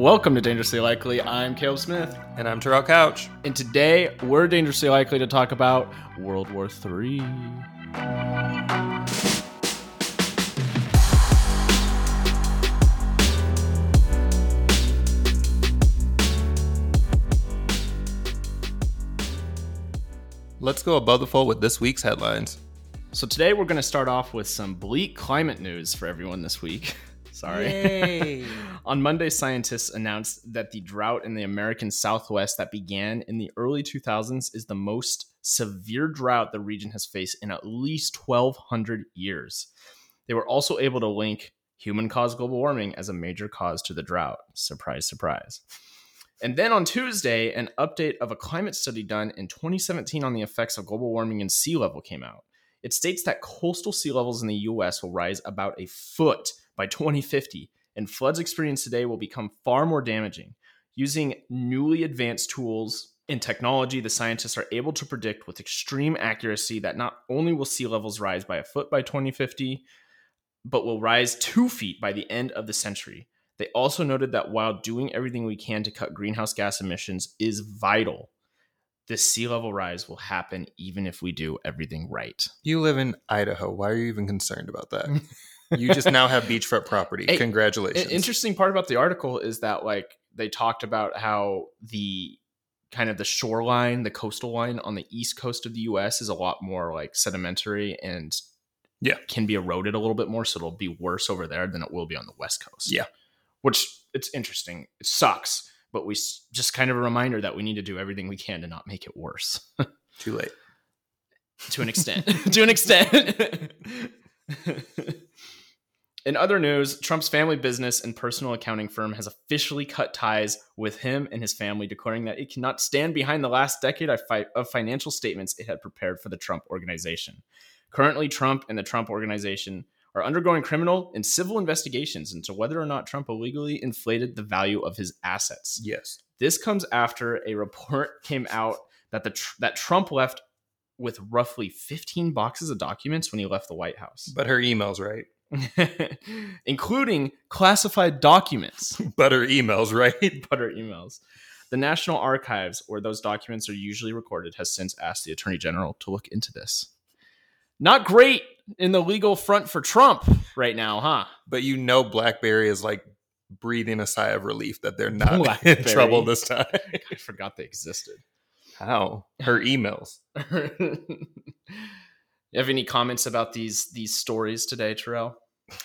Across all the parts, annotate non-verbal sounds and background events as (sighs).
Welcome to Dangerously Likely. I'm Caleb Smith, And I'm Terrell Couch. and today we're dangerously likely to talk about World War III. Let's go above the fold with this week's headlines. So today we're going to start off with some bleak climate news for everyone this week. (laughs) Sorry. (laughs) On Monday, scientists announced that the drought in the American Southwest that began in the early 2000s is the most severe drought the region has faced in at least 1,200 years. They were also able to link human caused global warming as a major cause to the drought. Surprise, surprise. And then on Tuesday, an update of a climate study done in 2017 on the effects of global warming and sea level came out. It states that coastal sea levels in the US will rise about a foot by (laughs) 2050, and floods experienced today will become far more damaging. Using newly advanced tools and technology, the scientists are able to predict with extreme accuracy that not only will sea levels rise by a foot by 2050, but will rise two feet by the end of the century. They also noted that while doing everything we can to cut greenhouse gas emissions is vital, this sea level rise will happen even if we do everything right. You live in Idaho. Why are you even concerned about that? (laughs) you just now have beachfront property. Hey, Congratulations. An interesting part about the article is that like they talked about how the kind of the shoreline, the coastal line on the east coast of the US is a lot more like sedimentary and Yeah. can be eroded a little bit more so it'll be worse over there than it will be on the west coast. Yeah. Which it's interesting. It sucks, but we just kind of a reminder that we need to do everything we can to not make it worse (laughs) Too late. to an extent. (laughs) to an extent. (laughs) In other news, Trump's family business and personal accounting firm has officially cut ties with him and his family, declaring that it cannot stand behind the last decade of, financial statements it had prepared for the Trump organization. Currently, Trump and the Trump organization are undergoing criminal and civil investigations into whether or not Trump illegally inflated the value of his assets. Yes. This comes after a report (laughs) came out that the tr- that Trump left with roughly 15 boxes of documents when he left the White House, But her email's right. (laughs) including classified documents, (laughs) But her email's right. (laughs) but her emails. The National Archives, where those documents are usually recorded, has since asked the Attorney General to look into this. Not great in the legal front for Trump right now, huh? But you know Blackberry is like breathing a sigh of relief that they're not Blackberry. in trouble this time. I forgot they existed. How? Her emails. You have any comments about these these stories today, Terrell?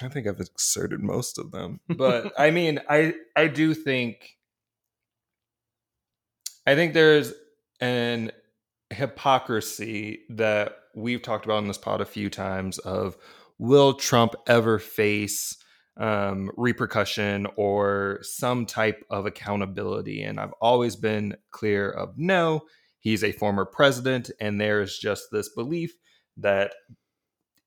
I think I've exerted most of them. (laughs) But I mean, I I do think I think there's an hypocrisy that we've talked about in this pod a few times of will Trump ever face um, repercussion or some type of accountability? And I've always been clear of no, he's a former president, and there's just this belief that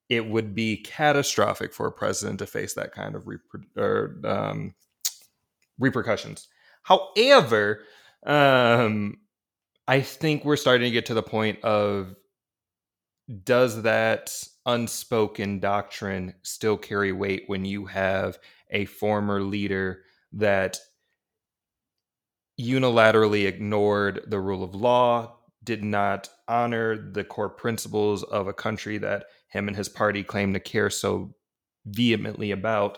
it would be catastrophic for a president to face that kind of reper- or, um, repercussions. However, um, I think we're starting to get to the point of does that unspoken doctrine still carry weight when you have a former leader that unilaterally ignored the rule of law, did not honor the core principles of a country that him and his party claim to care so vehemently about.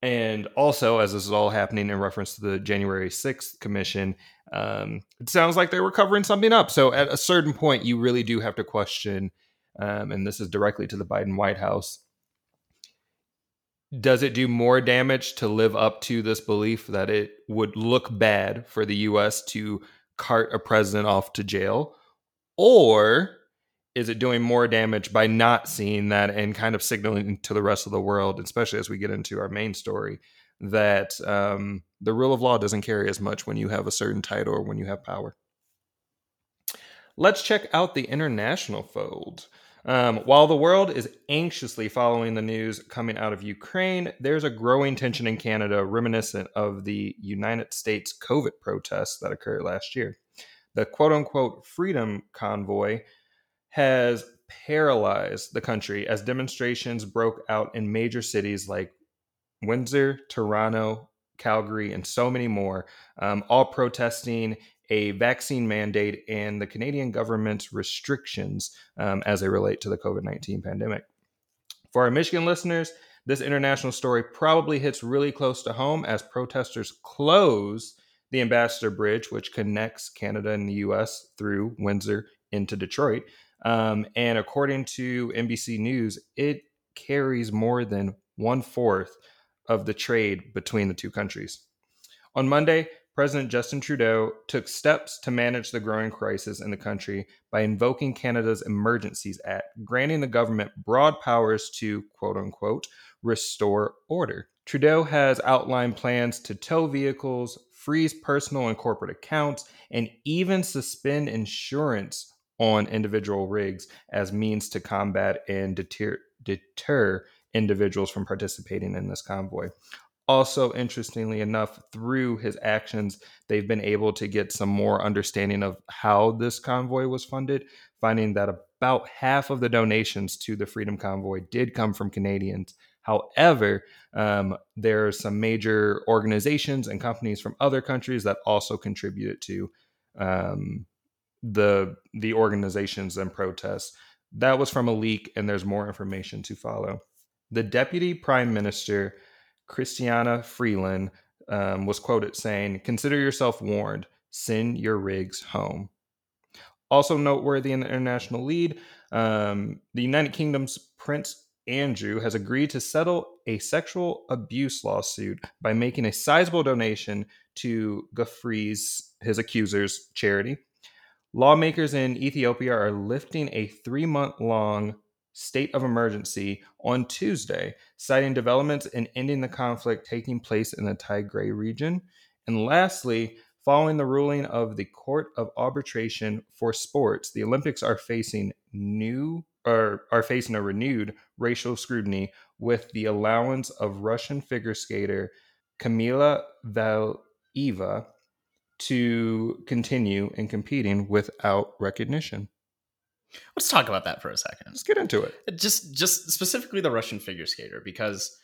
And also, as this is all happening in reference to the January 6th commission, um, it sounds like they were covering something up. So, at a certain point, you really do have to question, um, and this is directly to the Biden White House does it do more damage to live up to this belief that it would look bad for the US to cart a president off to jail? Or is it doing more damage by not seeing that and kind of signaling to the rest of the world, especially as we get into our main story, that um, the rule of law doesn't carry as much when you have a certain title or when you have power? Let's check out the international fold. Um, while the world is anxiously following the news coming out of Ukraine, there's a growing tension in Canada reminiscent of the United States COVID protests that occurred last year. The quote unquote freedom convoy has paralyzed the country as demonstrations broke out in major cities like Windsor, Toronto, Calgary, and so many more, um, all protesting a vaccine mandate and the Canadian government's restrictions um, as they relate to the COVID 19 pandemic. For our Michigan listeners, this international story probably hits really close to home as protesters close the Ambassador Bridge, which connects Canada and the US through Windsor into Detroit. Um, and according to NBC News, it carries more than one fourth of the trade between the two countries. On Monday, President Justin Trudeau took steps to manage the growing crisis in the country by invoking Canada's Emergencies Act, granting the government broad powers to, quote unquote, restore order. Trudeau has outlined plans to tow vehicles, freeze personal and corporate accounts, and even suspend insurance on individual rigs as means to combat and deter, deter individuals from participating in this convoy. Also, interestingly enough, through his actions, they've been able to get some more understanding of how this convoy was funded, finding that about half of the donations to the Freedom Convoy did come from Canadians. However, um, there are some major organizations and companies from other countries that also contributed to um, the the organizations and protests. That was from a leak, and there's more information to follow. The deputy prime minister, Chrystia Freeland, um, was quoted saying, Consider yourself warned, send your rigs home. Also noteworthy in the international lead, um, the United Kingdom's Prince Andrew has agreed to settle a sexual abuse lawsuit by making a sizable donation to Giuffre's, his accusers, charity. Lawmakers in Ethiopia are lifting a three month long state of emergency on Tuesday, citing developments in ending the conflict taking place in the Tigray region. And lastly, following the ruling of the Court of Arbitration for Sports, the Olympics are facing new or are facing a renewed racial scrutiny with the allowance of Russian figure skater Kamila Valieva to continue in competing without recognition. Let's talk about that for a second. Let's get into it. Just just specifically the Russian figure skater because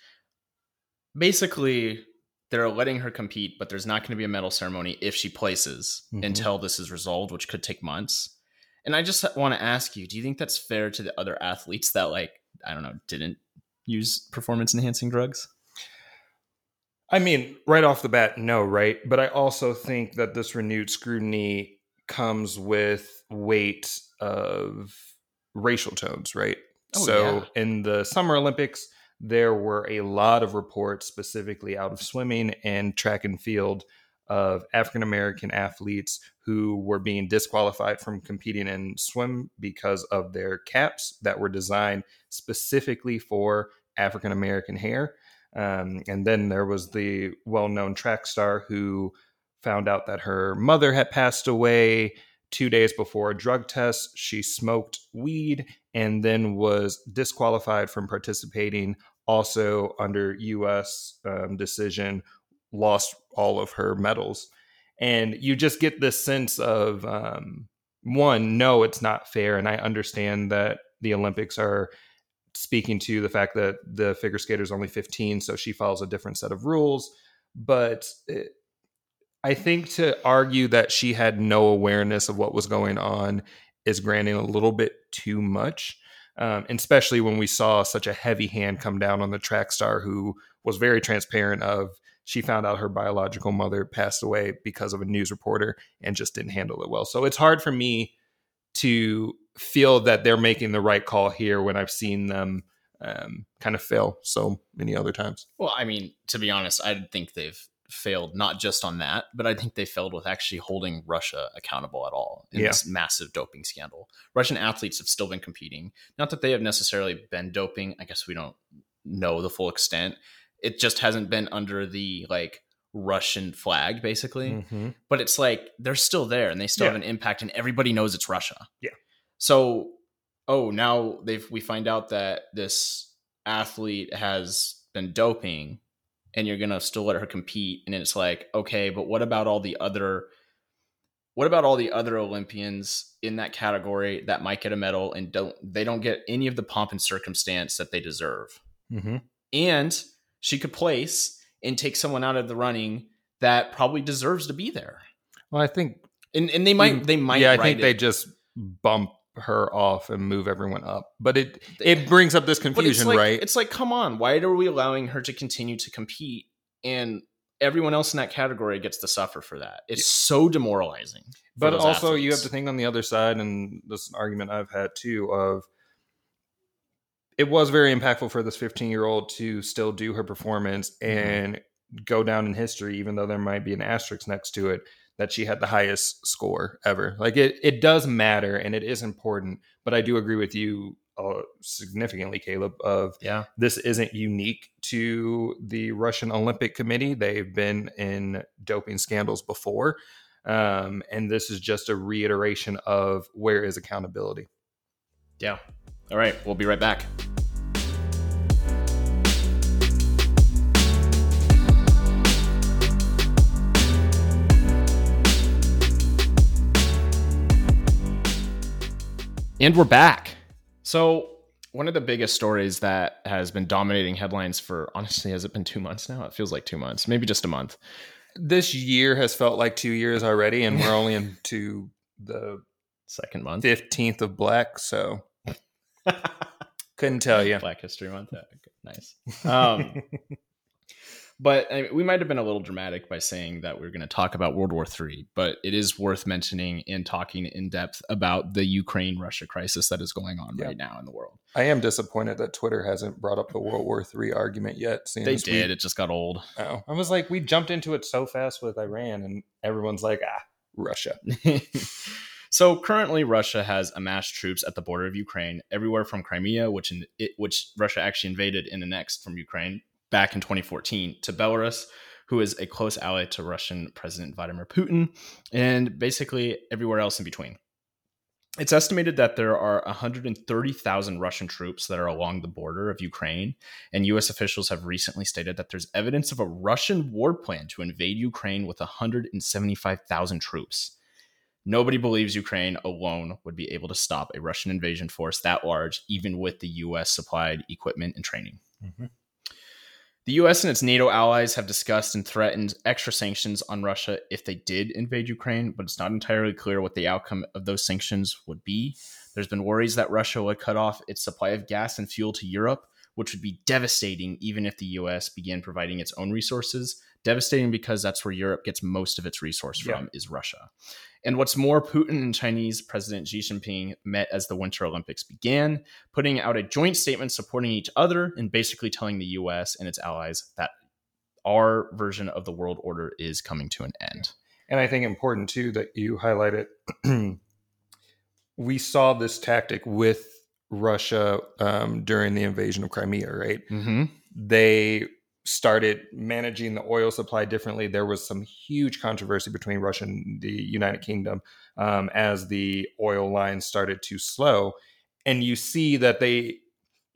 basically they're letting her compete, but there's not going to be a medal ceremony if she places mm-hmm. until this is resolved, which could take months. And I just want to ask you, do you think that's fair to the other athletes that like, I don't know, didn't use performance enhancing drugs? I mean, right off the bat, no, right? But I also think that this renewed scrutiny comes with weight of racial tones, right? Oh, so yeah. in the Summer Olympics, there were a lot of reports specifically out of swimming and track and field of African American athletes who were being disqualified from competing in swim because of their caps that were designed specifically for African American hair. Um, and then there was the well known track star who found out that her mother had passed away two days before a drug test. She smoked weed and then was disqualified from participating. Also, under U.S. Um, decision, lost all of her medals. And you just get this sense of um, one, no, it's not fair. And I understand that the Olympics are speaking to the fact that the figure skater is only 15, so she follows a different set of rules. But it, I think to argue that she had no awareness of what was going on is granting a little bit too much. Um, especially when we saw such a heavy hand come down on the track star who was very transparent of she found out her biological mother passed away because of a news reporter and just didn't handle it well. So it's hard for me to feel that they're making the right call here when I've seen them um, kind of fail so many other times. Well, I mean, to be honest, I think they've failed not just on that, but I think they failed with actually holding Russia accountable at all in yeah. this massive doping scandal. Russian athletes have still been competing. Not that they have necessarily been doping. I guess we don't know the full extent. It just hasn't been under the like Russian flag, basically. Mm-hmm. But it's like they're still there and they still yeah. have an impact, and everybody knows it's Russia. Yeah. So, oh, now they've we find out that this athlete has been doping and you're gonna still let her compete and it's like okay but what about all the other what about all the other olympians in that category that might get a medal and don't they don't get any of the pomp and circumstance that they deserve mm-hmm. and she could place and take someone out of the running that probably deserves to be there. Well, I think, and and they might they might. Yeah, I think they just bump her off and move everyone up. But it it brings up this confusion, like, right? It's like, come on, why are we allowing her to continue to compete and everyone else in that category gets to suffer for that? It's yeah. so demoralizing. But also, athletes. you have to think on the other side, and this argument I've had too of it was very impactful for this 15 year old to still do her performance mm-hmm. and go down in history, even though there might be an asterisk next to it that she had the highest score ever. Like it, it does matter and it is important. But I do agree with you uh, significantly, Caleb. Of yeah, this isn't unique to the Russian Olympic Committee. They've been in doping scandals before, um, and this is just a reiteration of where is accountability. Yeah. All right, we'll be right back. And we're back. So, one of the biggest stories that has been dominating headlines for honestly, has it been two months now? It feels like two months, maybe just a month. This year has felt like two years already, and we're only into (laughs) the second month, 15th of Black. So, (laughs) couldn't tell you. Black History Month. (laughs) Nice. Um, But I mean, we might have been a little dramatic by saying that we are going to talk about World War III, but it is worth mentioning and talking in depth about the Ukraine Russia crisis that is going on yeah. right now in the world. I am disappointed that Twitter hasn't brought up the World War III argument yet. They did. We, it just got old. Oh, I was like, we jumped into it so fast with Iran, and everyone's like, ah, Russia. (laughs) So currently, Russia has amassed troops at the border of Ukraine, everywhere from Crimea, which in, it, which Russia actually invaded and annexed from Ukraine, back in 2014 to Belarus, who is a close ally to Russian President Vladimir Putin, and basically everywhere else in between. It's estimated that there are 130,000 Russian troops that are along the border of Ukraine, and US officials have recently stated that there's evidence of a Russian war plan to invade Ukraine with 175,000 troops. Nobody believes Ukraine alone would be able to stop a Russian invasion force that large, even with the US supplied equipment and training. Mm-hmm. The US and its NATO allies have discussed and threatened extra sanctions on Russia if they did invade Ukraine, but it's not entirely clear what the outcome of those sanctions would be. There's been worries that Russia would cut off its supply of gas and fuel to Europe, which would be devastating even if the US began providing its own resources. Devastating because that's where Europe gets most of its resource from yeah. is Russia. And what's more, Putin and Chinese President Xi Jinping met as the Winter Olympics began, putting out a joint statement supporting each other and basically telling the US and its allies that our version of the world order is coming to an end. And I think important too that you highlighted (clears throat) we saw this tactic with Russia um, during the invasion of Crimea, right? Mm-hmm. They started managing the oil supply differently. There was some huge controversy between Russia and the United Kingdom um, as the oil lines started to slow. And you see that they,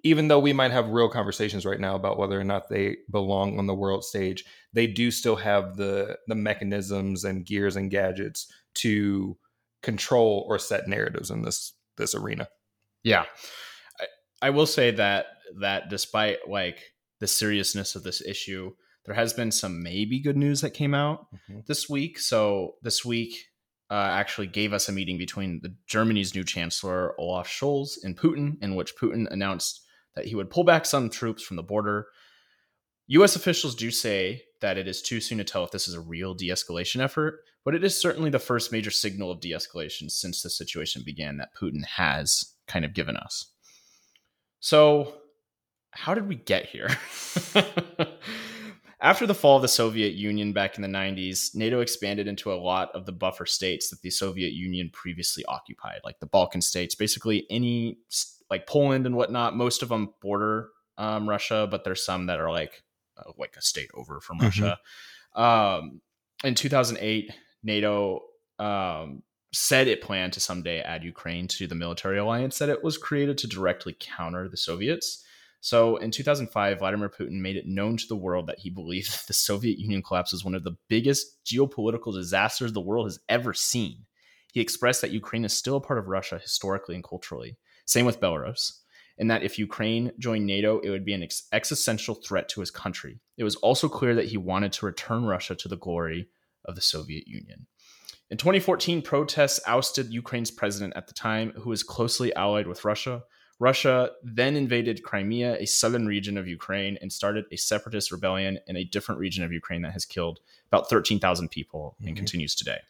even though we might have real conversations right now about whether or not they belong on the world stage, they do still have the the mechanisms and gears and gadgets to control or set narratives in this this arena. Yeah. I, I will say that that despite like the seriousness of this issue. There has been some maybe good news that came out mm-hmm. this week. So this week uh, actually gave us a meeting between the Germany's new chancellor Olaf Scholz and Putin, in which Putin announced that he would pull back some troops from the border. U.S. officials do say that it is too soon to tell if this is a real de-escalation effort, but it is certainly the first major signal of de-escalation since the situation began that Putin has kind of given us. So how did we get here? (laughs) After the fall of the Soviet Union back in the 90s, NATO expanded into a lot of the buffer states that the Soviet Union previously occupied, like the Balkan states, basically any, like Poland and whatnot. Most of them border um, Russia, but there's some that are like uh, like a state over from mm-hmm. Russia. Um, in 2008, NATO um, said it planned to someday add Ukraine to the military alliance that it was created to directly counter the Soviets. So in 2005, Vladimir Putin made it known to the world that he believed that (laughs) the Soviet Union collapse was one of the biggest geopolitical disasters the world has ever seen. He expressed that Ukraine is still a part of Russia historically and culturally. Same with Belarus. and that if Ukraine joined NATO, it would be an ex- existential threat to his country. It was also clear that he wanted to return Russia to the glory of the Soviet Union. In 2014, protests ousted Ukraine's president at the time, who was closely allied with Russia. Russia then invaded Crimea, a southern region of Ukraine, and started a separatist rebellion in a different region of Ukraine that has killed about 13,000 people mm-hmm. and continues today.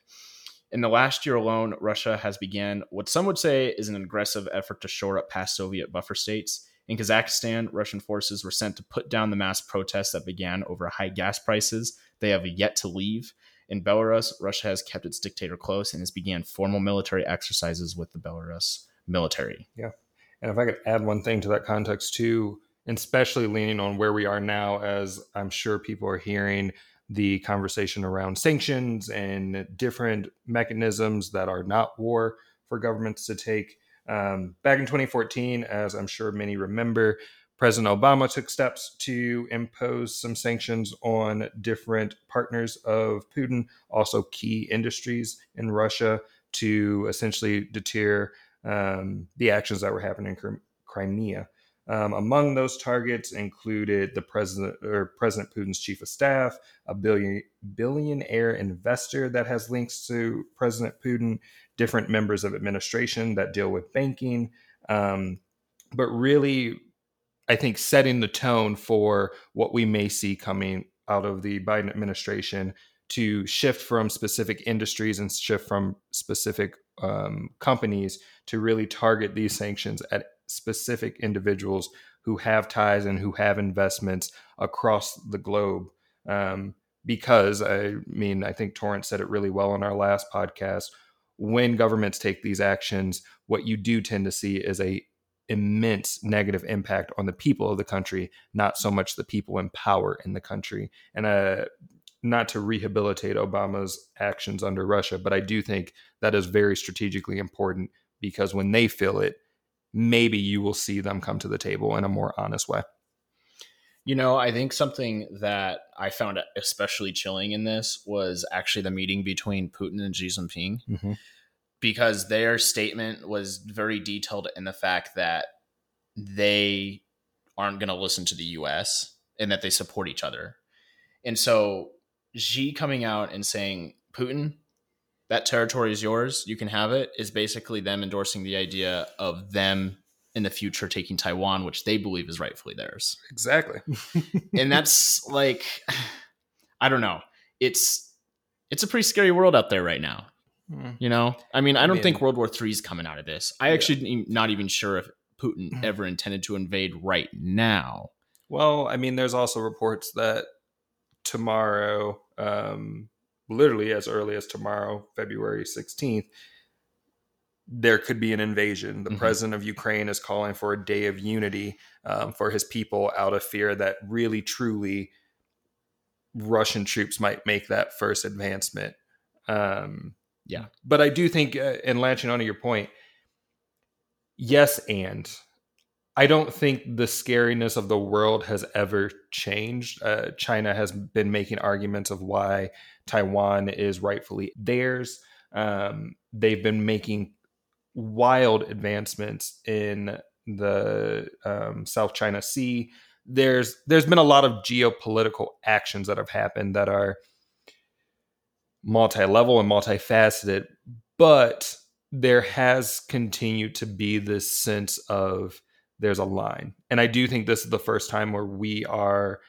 In the last year alone, Russia has began what some would say is an aggressive effort to shore up past Soviet buffer states. In Kazakhstan, Russian forces were sent to put down the mass protests that began over high gas prices. They have yet to leave. In Belarus, Russia has kept its dictator close and has began formal military exercises with the Belarus military. Yeah. And if I could add one thing to that context too, especially leaning on where we are now, as I'm sure people are hearing the conversation around sanctions and different mechanisms that are not war for governments to take. Um, back in 2014, as I'm sure many remember, President Obama took steps to impose some sanctions on different partners of Putin, also key industries in Russia, to essentially deter um, the actions that were happening in Crimea. Um, among those targets included the president or President Putin's chief of staff, a billion billionaire investor that has links to President Putin, different members of administration that deal with banking, um, but really, I think setting the tone for what we may see coming out of the Biden administration to shift from specific industries and shift from specific um, companies to really target these sanctions at specific individuals who have ties and who have investments across the globe. Um, because I mean, I think Torrance said it really well in our last podcast. When governments take these actions, what you do tend to see is a immense negative impact on the people of the country, not so much the people in power in the country. And uh, not to rehabilitate Obama's actions under Russia, but I do think that is very strategically important because when they feel it, maybe you will see them come to the table in a more honest way. You know, I think something that I found especially chilling in this was actually the meeting between Putin and Xi Jinping, mm-hmm. because their statement was very detailed in the fact that they aren't going to listen to the US and that they support each other. And so Xi coming out and saying, Putin, that territory is yours, you can have it, is basically them endorsing the idea of them in the future taking Taiwan, which they believe is rightfully theirs. Exactly. (laughs) and that's like I don't know. It's it's a pretty scary world out there right now. Mm. You know? I mean, I don't think World War III is coming out of this. I yeah. actually not even sure if Putin (clears throat) ever intended to invade right now. Well, I mean, there's also reports that tomorrow, um, literally as early as tomorrow, February 16th, there could be an invasion. The mm-hmm. president of Ukraine is calling for a day of unity um, for his people out of fear that really, truly, Russian troops might make that first advancement. Um, yeah. But I do think, uh, and latching on to your point, yes, and I don't think the scariness of the world has ever changed. Uh, China has been making arguments of why Taiwan is rightfully theirs. Um, they've been making wild advancements in the um, South China Sea. There's there's been a lot of geopolitical actions that have happened that are multi-level and multifaceted, but there has continued to be this sense of there's a line. And I do think this is the first time where we are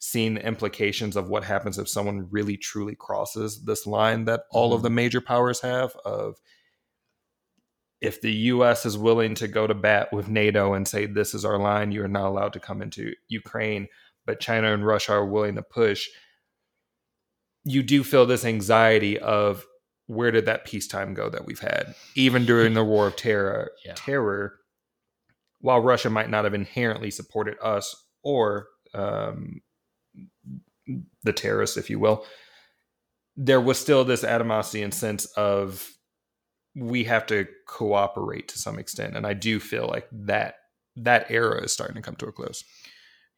seeing the implications of what happens if someone really truly crosses this line that all mm-hmm. of the major powers have of if the US is willing to go to bat with NATO and say this is our line, you're not allowed to come into Ukraine, but China and Russia are willing to push, you do feel this anxiety of where did that peacetime go that we've had? Even during the war of terror, yeah. terror, while Russia might not have inherently supported us or um, the terrorists, if you will, there was still this animosity and sense of we have to cooperate to some extent, and I do feel like that that era is starting to come to a close.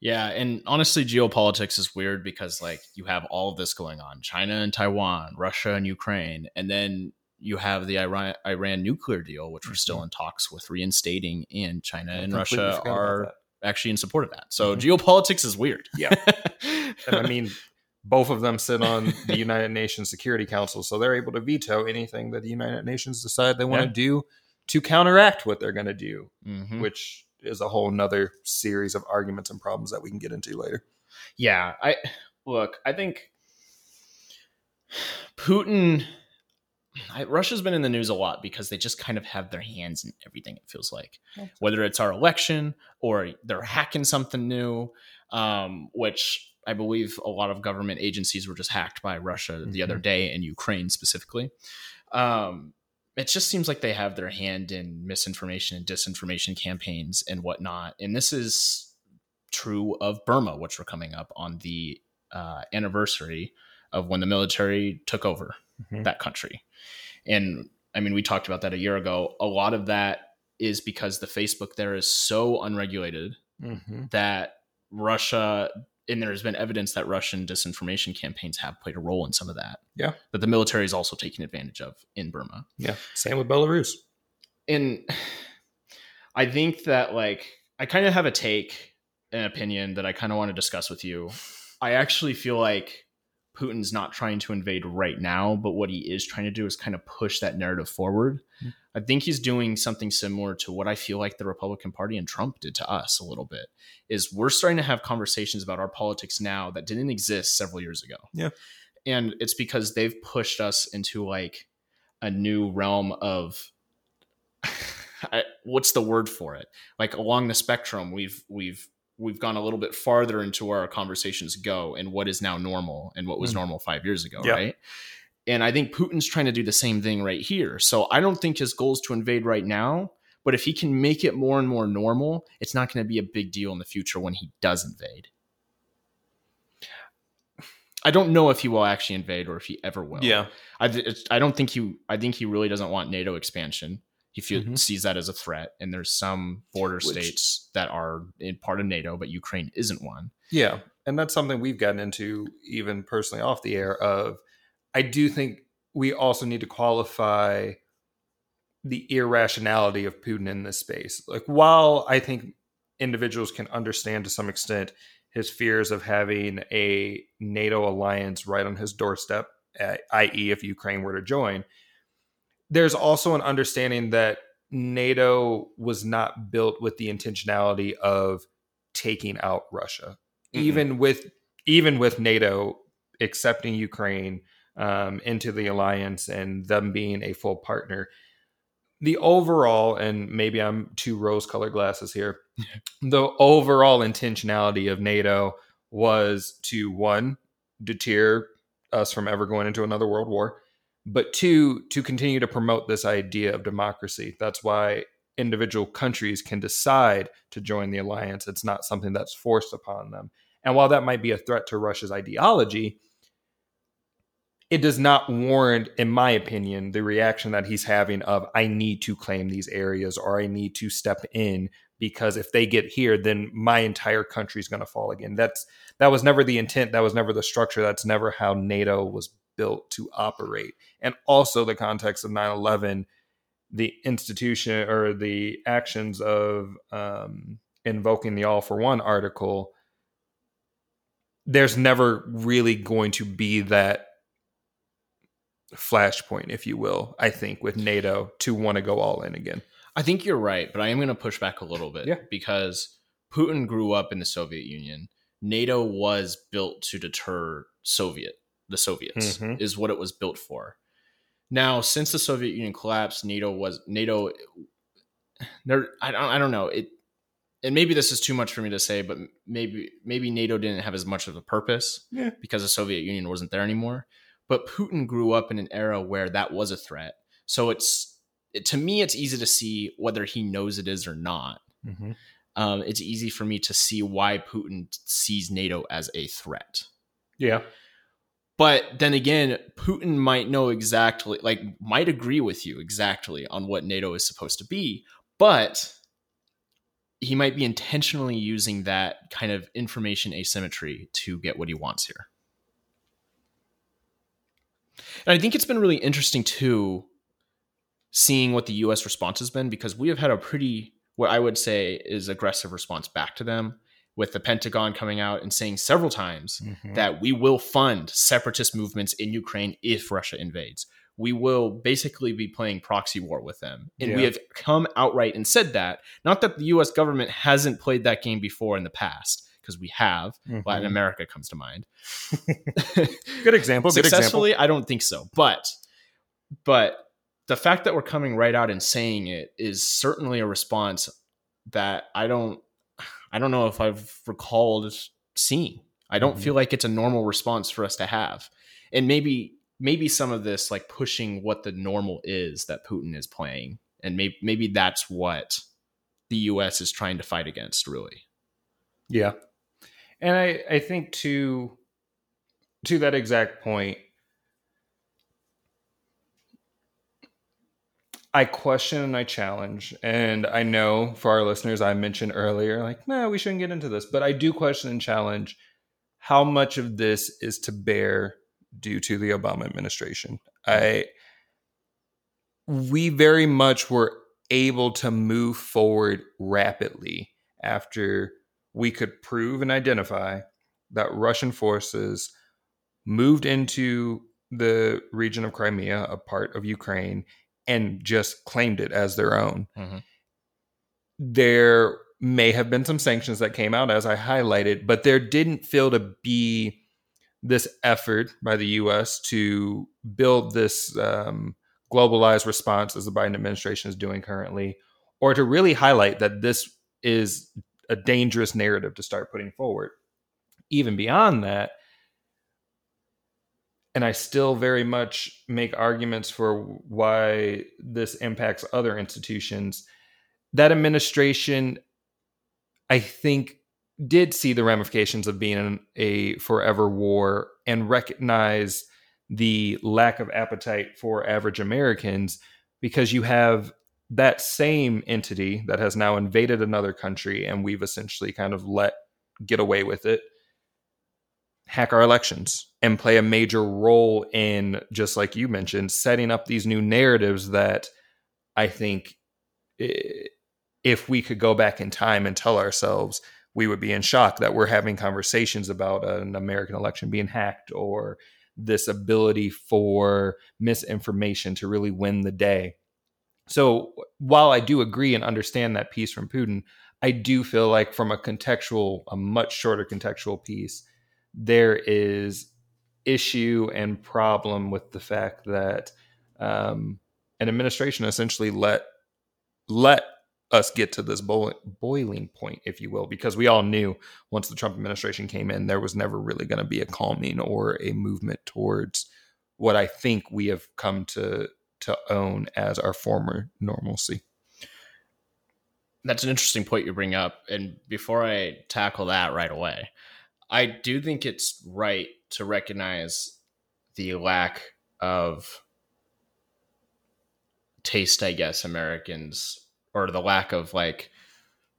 Yeah, and honestly, geopolitics is weird because like you have all of this going on: China and Taiwan, Russia and Ukraine, and then you have the Iran, Iran nuclear deal, which we're still mm-hmm. in talks with reinstating, and China and Russia are actually in support of that. So mm-hmm. geopolitics is weird. Yeah. (laughs) and I mean, both of them sit on the United Nations Security Council, so they're able to veto anything that the United Nations decide they want to yeah. do to counteract what they're going to do, mm-hmm. which is a whole nother series of arguments and problems that we can get into later. Yeah, I look. I think (sighs) Putin. I, Russia's been in the news a lot because they just kind of have their hands in everything. It feels like, whether it's our election or they're hacking something new, um, which I believe a lot of government agencies were just hacked by Russia mm-hmm. the other mm-hmm. day in Ukraine specifically. Um, it just seems like they have their hand in misinformation and disinformation campaigns and whatnot. And this is true of Burma, which we're coming up on the uh, anniversary of when the military took over mm-hmm. that country. And I mean, we talked about that a year ago. A lot of that is because the Facebook there is so unregulated mm-hmm. that Russia and there's been evidence that Russian disinformation campaigns have played a role in some of that. Yeah. That the military is also taking advantage of in Burma. Yeah. Same with Belarus. And (sighs) I think that like I kind of have a take, an opinion that I kind of want to discuss with you. I actually feel like Putin's not trying to invade right now, but what he is trying to do is kind of push that narrative forward. Mm-hmm. I think he's doing something similar to what I feel like the Republican Party and Trump did to us a little bit. Is we're starting to have conversations about our politics now that didn't exist several years ago. Yeah. And it's because they've pushed us into like a new realm of (laughs) I, what's the word for it? Like along the spectrum, we've we've we've gone a little bit farther into where our conversations go and what is now normal and what was mm. normal five years ago, right? And I think Putin's trying to do the same thing right here. So I don't think his goal is to invade right now. But if he can make it more and more normal, it's not going to be a big deal in the future when he does invade. I don't know if he will actually invade or if he ever will. Yeah, I, I don't think he. I think he really doesn't want NATO expansion. He feel, mm-hmm. sees that as a threat, and there's some border Which, states that are in part of NATO, but Ukraine isn't one. Yeah, and that's something we've gotten into even personally off the air. Of I do think we also need to qualify the irrationality of Putin in this space. Like, while I think individuals can understand to some extent his fears of having a NATO alliance right on his doorstep, uh, i.e., if Ukraine were to join, there's also an understanding that NATO was not built with the intentionality of taking out Russia. Mm-hmm. Even with even with NATO accepting Ukraine um, into the alliance and them being a full partner, the overall, and maybe I'm two rose colored glasses here, (laughs) the overall intentionality of NATO was to one, deter us from ever going into another world war, but two, to continue to promote this idea of democracy. That's why individual countries can decide to join the alliance. It's not something that's forced upon them. And while that might be a threat to Russia's ideology, it does not warrant, in my opinion, the reaction that he's having of I need to claim these areas or I need to step in because if they get here, then my entire country is going to fall again. That's that was never the intent. That was never the structure. That's never how NATO was built to operate. And also the context of 9-11, the institution or the actions of um, invoking the All for One article. There's never really going to be that flashpoint, if you will, I think, with NATO to want to go all in again. I think you're right, but I am going to push back a little bit yeah. because Putin grew up in the Soviet Union. NATO was built to deter Soviet, the Soviets, mm-hmm. is what it was built for. Now, since the Soviet Union collapsed, NATO was NATO. There, I don't, I don't know it, and maybe this is too much for me to say, but maybe maybe NATO didn't have as much of a purpose yeah. because the Soviet Union wasn't there anymore. But Putin grew up in an era where that was a threat. So it's it, to me, it's easy to see whether he knows it is or not. Mm-hmm. Um, it's easy for me to see why Putin sees NATO as a threat. Yeah. But then again, Putin might know exactly, like, might agree with you exactly on what NATO is supposed to be, but he might be intentionally using that kind of information asymmetry to get what he wants here. And I think it's been really interesting too. seeing what the US response has been because we have had a pretty what I would say is aggressive response back to them with the Pentagon coming out and saying several times mm-hmm. that we will fund separatist movements in Ukraine if Russia invades. We will basically be playing proxy war with them. And yeah. we have come outright and said that. Not that the US government hasn't played that game before in the past, because we have. Mm-hmm. Latin America comes to mind. (laughs) (laughs) good example. Good Successfully, example. I don't think so. But but the fact that we're coming right out and saying it is certainly a response that I don't I don't know if I've recalled seeing. I don't mm-hmm. feel like it's a normal response for us to have. And maybe maybe some of this like pushing what the normal is that Putin is playing and maybe maybe that's what the US is trying to fight against really. Yeah. And I I think to to that exact point I question and I challenge. And I know for our listeners, I mentioned earlier, like, no, we shouldn't get into this. But I do question and challenge how much of this is to bear due to the Obama administration. I we very much were able to move forward rapidly after we could prove and identify that Russian forces moved into the region of Crimea, a part of Ukraine, and just claimed it as their own. Mm-hmm. There may have been some sanctions that came out, as I highlighted, but there didn't feel to be this effort by the U.S. to build this um, globalized response, as the Biden administration is doing currently, or to really highlight that this is a dangerous narrative to start putting forward. Even beyond that, and I still very much make arguments for why this impacts other institutions. That administration, I think, did see the ramifications of being in a forever war and recognize the lack of appetite for average Americans because you have that same entity that has now invaded another country and we've essentially kind of let get away with it hack our elections and play a major role in just like you mentioned setting up these new narratives that i think eh, if we could go back in time and tell ourselves we would be in shock that we're having conversations about an american election being hacked or this ability for misinformation to really win the day. So while i do agree and understand that piece from putin i do feel like from a contextual a much shorter contextual piece there is issue and problem with the fact that um, an administration essentially let let us get to this boiling point, if you will, because we all knew once the Trump administration came in, there was never really going to be a calming or a movement towards what I think we have come to to own as our former normalcy. That's an interesting point you bring up, and before I tackle that right away, I do think it's right to recognize the lack of taste, I guess, Americans or the lack of like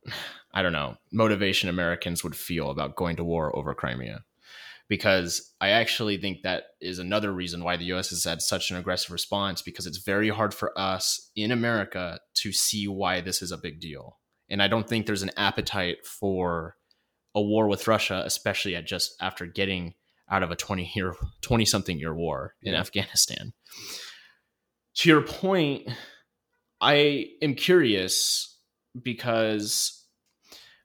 (sighs) I don't know, motivation Americans would feel about going to war over Crimea. Because I actually think that is another reason why the US has had such an aggressive response because it's very hard for us in America to see why this is a big deal. And I don't think there's an appetite for a war with Russia, especially at just after getting out of a 20 year 20 something year war in yeah. Afghanistan. To your point, I am curious because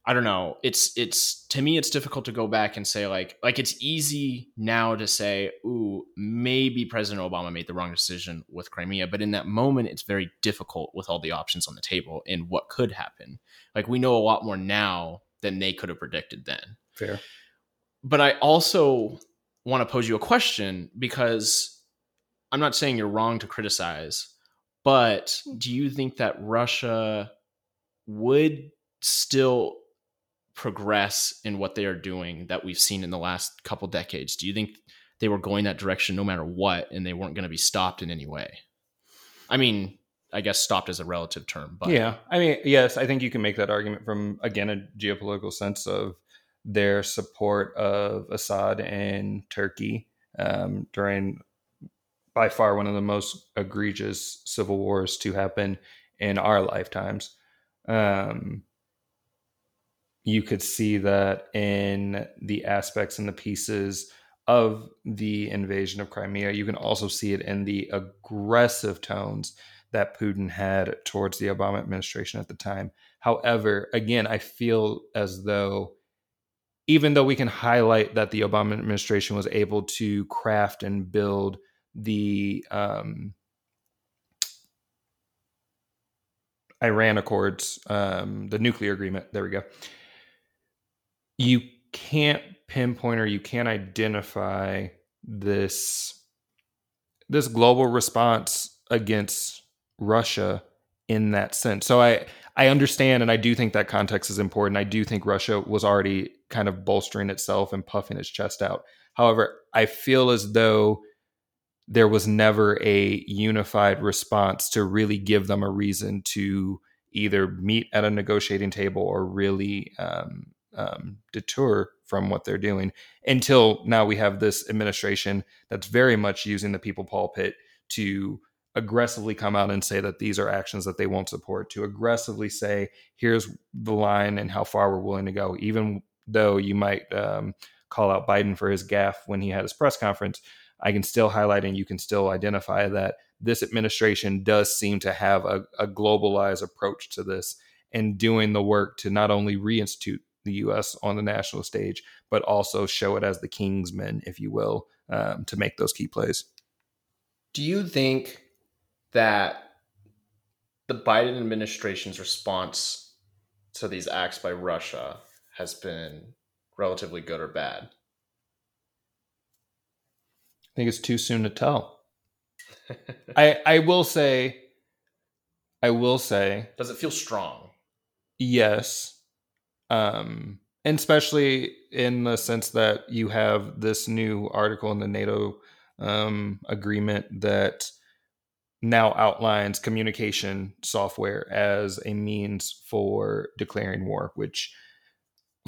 I don't know, it's it's to me it's difficult to go back and say like like it's easy now to say, ooh, maybe President Obama made the wrong decision with Crimea, but in that moment it's very difficult with all the options on the table and what could happen. Like we know a lot more now than they could have predicted then. Fair. But I also want to pose you a question because I'm not saying you're wrong to criticize, but hmm. do you think that Russia would still progress in what they are doing that we've seen in the last couple decades? Do you think they were going that direction no matter what and they weren't going to be stopped in any way? I mean, I guess stopped as a relative term. But yeah, I mean, yes, I think you can make that argument from again a geopolitical sense of their support of Assad and Turkey um, during by far one of the most egregious civil wars to happen in our lifetimes. Um, you could see that in the aspects and the pieces of the invasion of Crimea. You can also see it in the aggressive tones that Putin had towards the Obama administration at the time. However, again, I feel as though even though we can highlight that the Obama administration was able to craft and build the um, Iran Accords, um, the nuclear agreement, there we go. You can't pinpoint or you can't identify this this global response against Russia in that sense. So I I understand and I do think that context is important. I do think Russia was already kind of bolstering itself and puffing its chest out. However, I feel as though there was never a unified response to really give them a reason to either meet at a negotiating table or really um, um, detour from what they're doing until now we have this administration that's very much using the people pulpit to aggressively come out and say that these are actions that they won't support to aggressively say here's the line and how far we're willing to go even though you might um, call out biden for his gaffe when he had his press conference i can still highlight and you can still identify that this administration does seem to have a, a globalized approach to this and doing the work to not only reinstitute the U.S. on the national stage, but also show it as the Kingsmen, if you will, um, to make those key plays. Do you think that the Biden administration's response to these acts by Russia has been relatively good or bad? I think it's too soon to tell. (laughs) I I will say I will say Does it feel strong? Yes um, and especially in the sense that you have this new article in the NATO um, agreement that now outlines communication software as a means for declaring war, which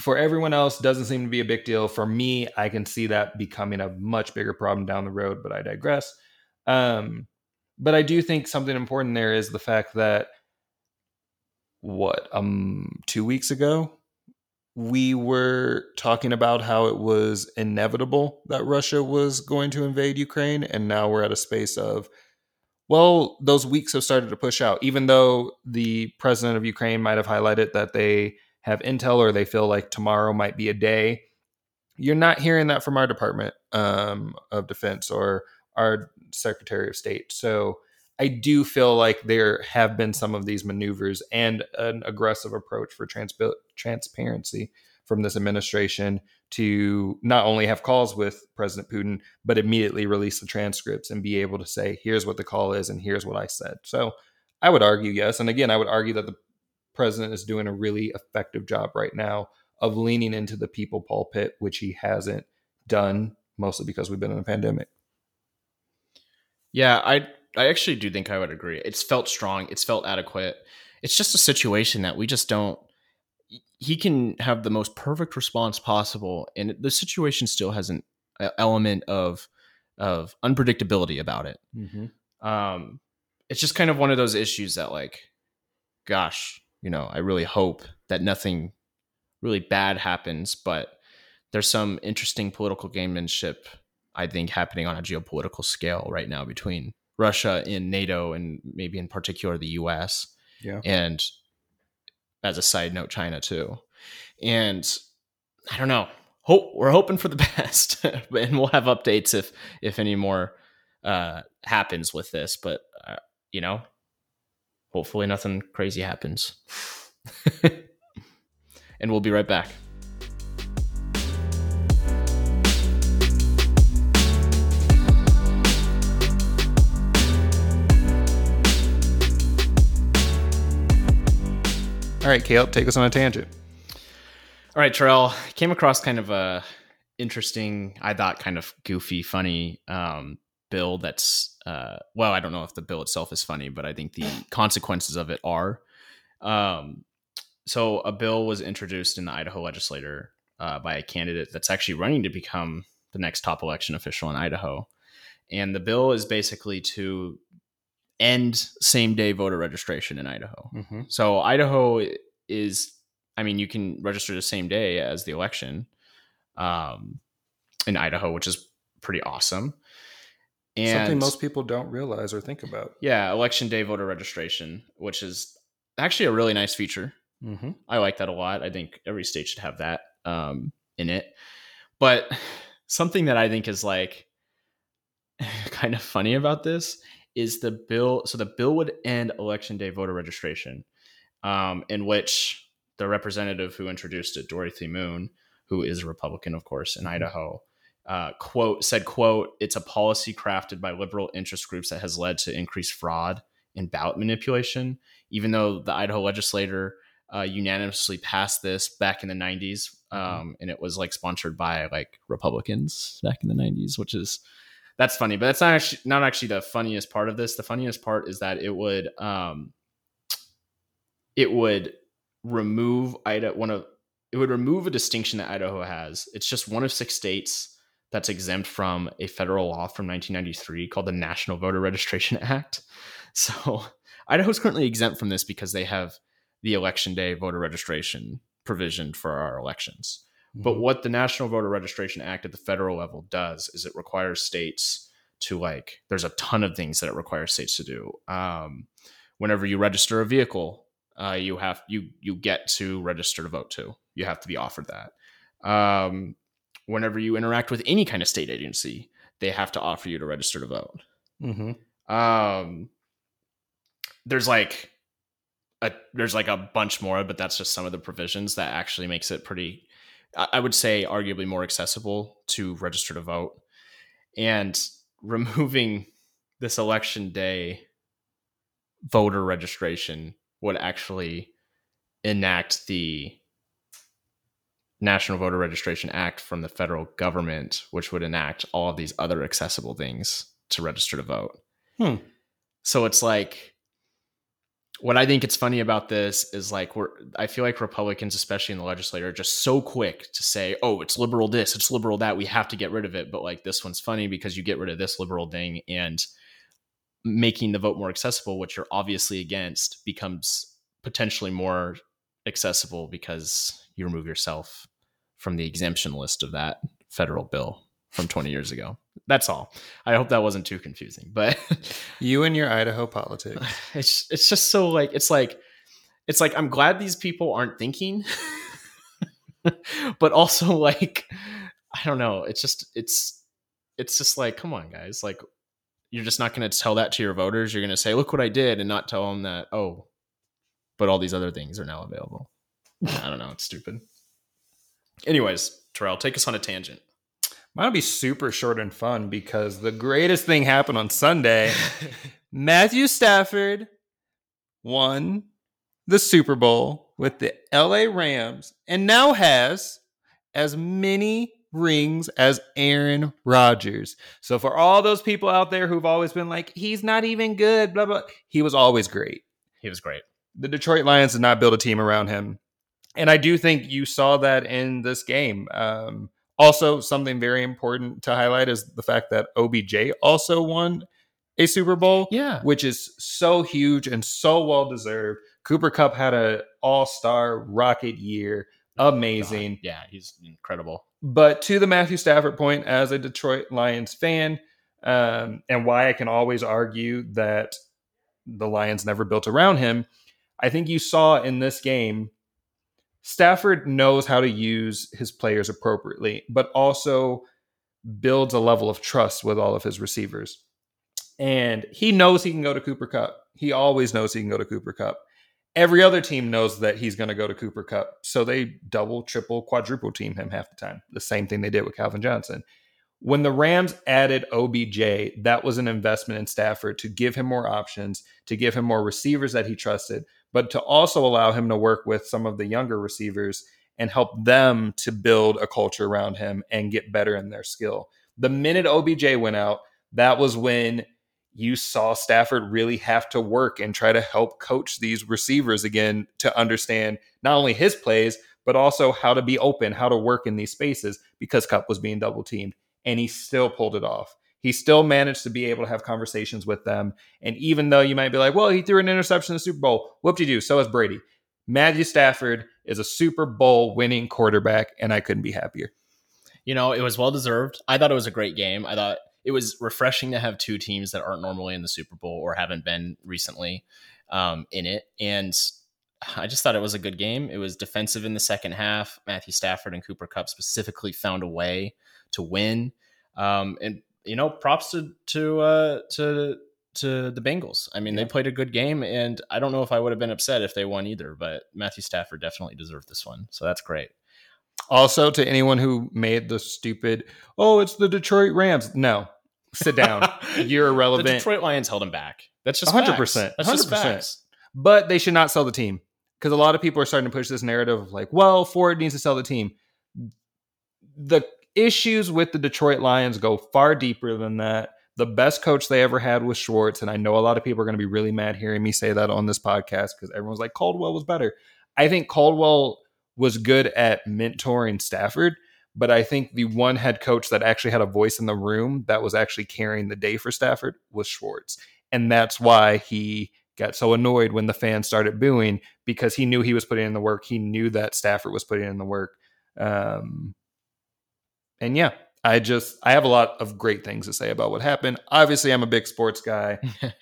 for everyone else doesn't seem to be a big deal. For me, I can see that becoming a much bigger problem down the road, but I digress. Um, but I do think something important there is the fact that what um two weeks ago we were talking about how it was inevitable that Russia was going to invade Ukraine. And now we're at a space of, well, those weeks have started to push out, even though the president of Ukraine might have highlighted that they have intel or they feel like tomorrow might be a day. You're not hearing that from our Department um, of Defense or our Secretary of State. So I do feel like there have been some of these maneuvers and an aggressive approach for trans- transparency from this administration to not only have calls with President Putin, but immediately release the transcripts and be able to say, here's what the call is and here's what I said. So I would argue yes. And again, I would argue that the president is doing a really effective job right now of leaning into the people pulpit, which he hasn't done mostly because we've been in a pandemic. Yeah, I I actually do think I would agree. It's felt strong. It's felt adequate. It's just a situation that we just don't. He can have the most perfect response possible, and the situation still has an element of of unpredictability about it. Mm-hmm. Um, it's just kind of one of those issues that, like, gosh, you know, I really hope that nothing really bad happens, but there's some interesting political gamemanship, I think, happening on a geopolitical scale right now between Russia in NATO and maybe in particular the US. Yeah. And as a side note, China too. And I don't know. Hope we're hoping for the (laughs) best, and we'll have updates if if any more uh, happens with this. But uh, you know, hopefully nothing crazy happens. (laughs) and we'll be right back. All right, Caleb, take us on a tangent. All right, Terrell, came across kind of a interesting, I thought kind of goofy, funny um, bill that's, uh, well, I don't know if the bill itself is funny, but I think the (laughs) consequences of it are. Um, so a bill was introduced in the Idaho legislature uh, by a candidate that's actually running to become the next top election official in Idaho. and the bill is basically to end same day voter registration in Idaho. Mm-hmm. So Idaho is, I mean, you can register the same day as the election um, in Idaho, which is pretty awesome. And something most people don't realize or think about. Yeah, election day voter registration, which is actually a really nice feature. Mm-hmm. I like that a lot. I think every state should have that um, in it. But (sighs) something that I think is like (laughs) kind of funny about this is the bill. So the bill would end election day voter registration, um, in which the representative who introduced it, Dorothy Moon, who is a Republican, of course, in mm-hmm. Idaho, uh, quote said, "quote It's a policy crafted by liberal interest groups that has led to increased fraud and ballot manipulation. Even though the Idaho legislator uh, unanimously passed this back in the 90s, mm-hmm. um, mm-hmm. and it was like sponsored by like Republicans back in the 90s, which is." That's funny, but that's not actually not actually the funniest part of this. The funniest part is that it would um it would remove Idaho one of it would remove a distinction that Idaho has. It's just one of six states that's exempt from a federal law from 1993 called the National Voter Registration (laughs) Act. So Idaho is currently exempt from this because they have the election day voter registration provision for our elections. But mm-hmm. what the National Voter Registration Act at the federal level does is it requires states to like, there's a ton of things that it requires states to do. Um, whenever you register a vehicle, uh, you have you you get to register to vote too. You have to be offered that. Um, whenever you interact with any kind of state agency, they have to offer you to register to vote. Mm-hmm. Um, there's like a there's like a bunch more, but that's just some of the provisions that actually makes it pretty I would say arguably more accessible to register to vote. And (laughs) removing this election day voter registration would actually enact the National Voter Registration Act from the federal government, which would enact all of these other accessible things to register to vote. Hmm. So it's like what I think it's funny about this is like we're I feel like Republicans, especially in the legislature, are just so quick to say, "Oh, it's liberal this, it's liberal that. We have to get rid of it." But like this one's funny because you get rid of this liberal thing and making the vote more accessible, which you're obviously against, becomes potentially more accessible because you remove yourself from the exemption list of that federal bill from 20 years ago. That's all. I hope that wasn't too confusing. But (laughs) you and your Idaho politics. (laughs) It's it's just so like it's like it's like I'm glad these people aren't thinking. (laughs) but also like I don't know, it's just it's it's just like come on guys, like you're just not going to tell that to your voters. You're going to say, "Look what I did," and not tell them that, "Oh, but all these other things are now available." I don't know, it's stupid. Anyways, Terrell, take us on a tangent. Might be super short and fun because the greatest thing happened on Sunday. (laughs) Matthew Stafford won the Super Bowl with the LA Rams and now has as many rings as Aaron Rodgers. So for all those people out there who've always been like, he's not even good, blah, blah, he was always great. He was great. The Detroit Lions did not build a team around him. And I do think you saw that in this game. Um, also, something very important to highlight is the fact that OBJ also won a Super Bowl. Yeah. Which is so huge and so well deserved. Cooper Kupp had an all-star rocket year. Amazing. God. Yeah, he's incredible. But to the Matthew Stafford point, as a Detroit Lions fan, um, and why I can always argue that the Lions never built around him, I think you saw in this game Stafford knows how to use his players appropriately, but also builds a level of trust with all of his receivers. And he knows he can go to Cooper Kupp. He always knows he can go to Cooper Kupp. Every other team knows that he's going to go to Cooper Kupp. So they double, triple, quadruple team him half the time. The same thing they did with Calvin Johnson. When the Rams added OBJ, that was an investment in Stafford to give him more options, to give him more receivers that he trusted, but to also allow him to work with some of the younger receivers and help them to build a culture around him and get better in their skill. The minute OBJ went out, that was when you saw Stafford really have to work and try to help coach these receivers again to understand not only his plays, but also how to be open, how to work in these spaces because Kupp was being double teamed. And he still pulled it off. He still managed to be able to have conversations with them. And even though you might be like, well, he threw an interception in the Super Bowl, whoop de do, so is Brady. Matthew Stafford is a Super Bowl winning quarterback, and I couldn't be happier. You know, it was well deserved. I thought it was a great game. I thought it was refreshing to have two teams that aren't normally in the Super Bowl or haven't been recently um, in it. And I just thought it was a good game. It was defensive in the second half. Matthew Stafford and Cooper Kupp specifically found a way to win. Um, and you know, props to to uh, to to the Bengals. I mean, yeah. they played a good game, and I don't know if I would have been upset if they won either. But Matthew Stafford definitely deserved this one, so that's great. Also, to anyone who made the stupid, oh, it's the Detroit Rams. No, sit down. (laughs) You're irrelevant. the Detroit Lions held him back. That's just 100. percent That's 100%. just facts. But they should not sell the team because a lot of people are starting to push this narrative of like, well, Ford needs to sell the team. The issues with the Detroit Lions go far deeper than that. The best coach they ever had was Schwartz, and I know a lot of people are going to be really mad hearing me say that on this podcast because everyone's like Caldwell was better. I think Caldwell was good at mentoring Stafford, but I think the one head coach that actually had a voice in the room that was actually carrying the day for Stafford was Schwartz. And that's why he got so annoyed when the fans started booing because he knew he was putting in the work. He knew that Stafford was putting in the work. Um, and yeah, I just I have a lot of great things to say about what happened. Obviously, I'm a big sports guy. (laughs)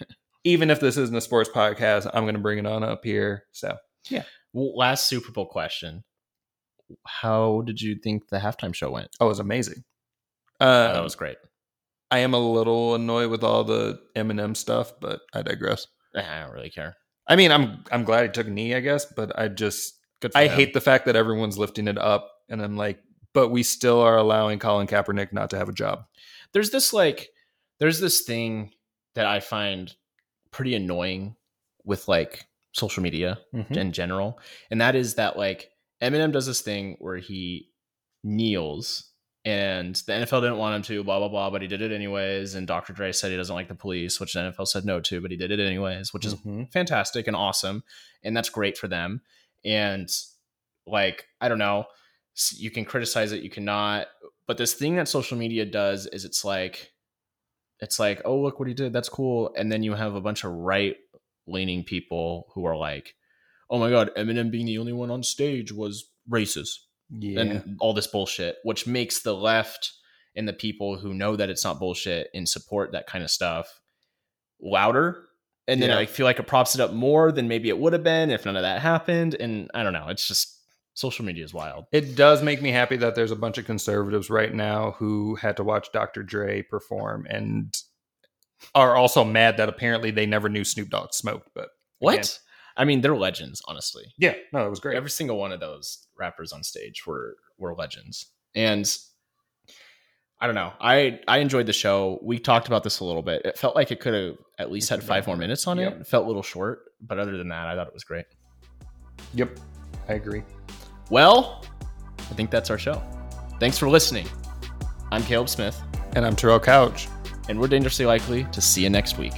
Even if this isn't a sports podcast, I'm going to bring it on up here. So yeah. Well, last Super Bowl question: How did you think the halftime show went? Oh, it was amazing. Uh, that was great. I am a little annoyed with all the Eminem stuff, but I digress. I don't really care. I mean, I'm I'm glad he took a knee, I guess, but I just I him. hate the fact that everyone's lifting it up, and I'm like, but we still are allowing Colin Kaepernick not to have a job. There's this like, there's this thing that I find pretty annoying with like social media mm-hmm. in general, and that is that like Eminem does this thing where he kneels and the NFL didn't want him to, blah blah blah, but he did it anyways. And Dr. Dre said he doesn't like the police, which the NFL said no to, but he did it anyways, which is mm-hmm. fantastic and awesome, and that's great for them. And like I don't know, you can criticize it, you cannot. But this thing that social media does is it's like, it's like, oh look what he did, that's cool, and then you have a bunch of right leaning people who are like, oh my god, Eminem being the only one on stage was racist, yeah. and all this bullshit, which makes the left and the people who know that it's not bullshit and support that kind of stuff louder and then yeah. I feel like it props it up more than maybe it would have been if none of that happened. And I don't know. It's just social media is wild. It does make me happy that there's a bunch of conservatives right now who had to watch Dr. Dre perform and are also mad that apparently they never knew Snoop Dogg smoked. But what? Again, I mean, they're legends, honestly. Yeah, no, it was great. Every single one of those rappers on stage were were legends, and I don't know. I I enjoyed the show. We talked about this a little bit. It felt like it could have at least had five more minutes on yep. it. It felt a little short, but other than that, I thought it was great. Yep, I agree. Well, I think that's our show. Thanks for listening. I'm Caleb Smith. And I'm Terrell Couch. And we're dangerously likely to see you next week.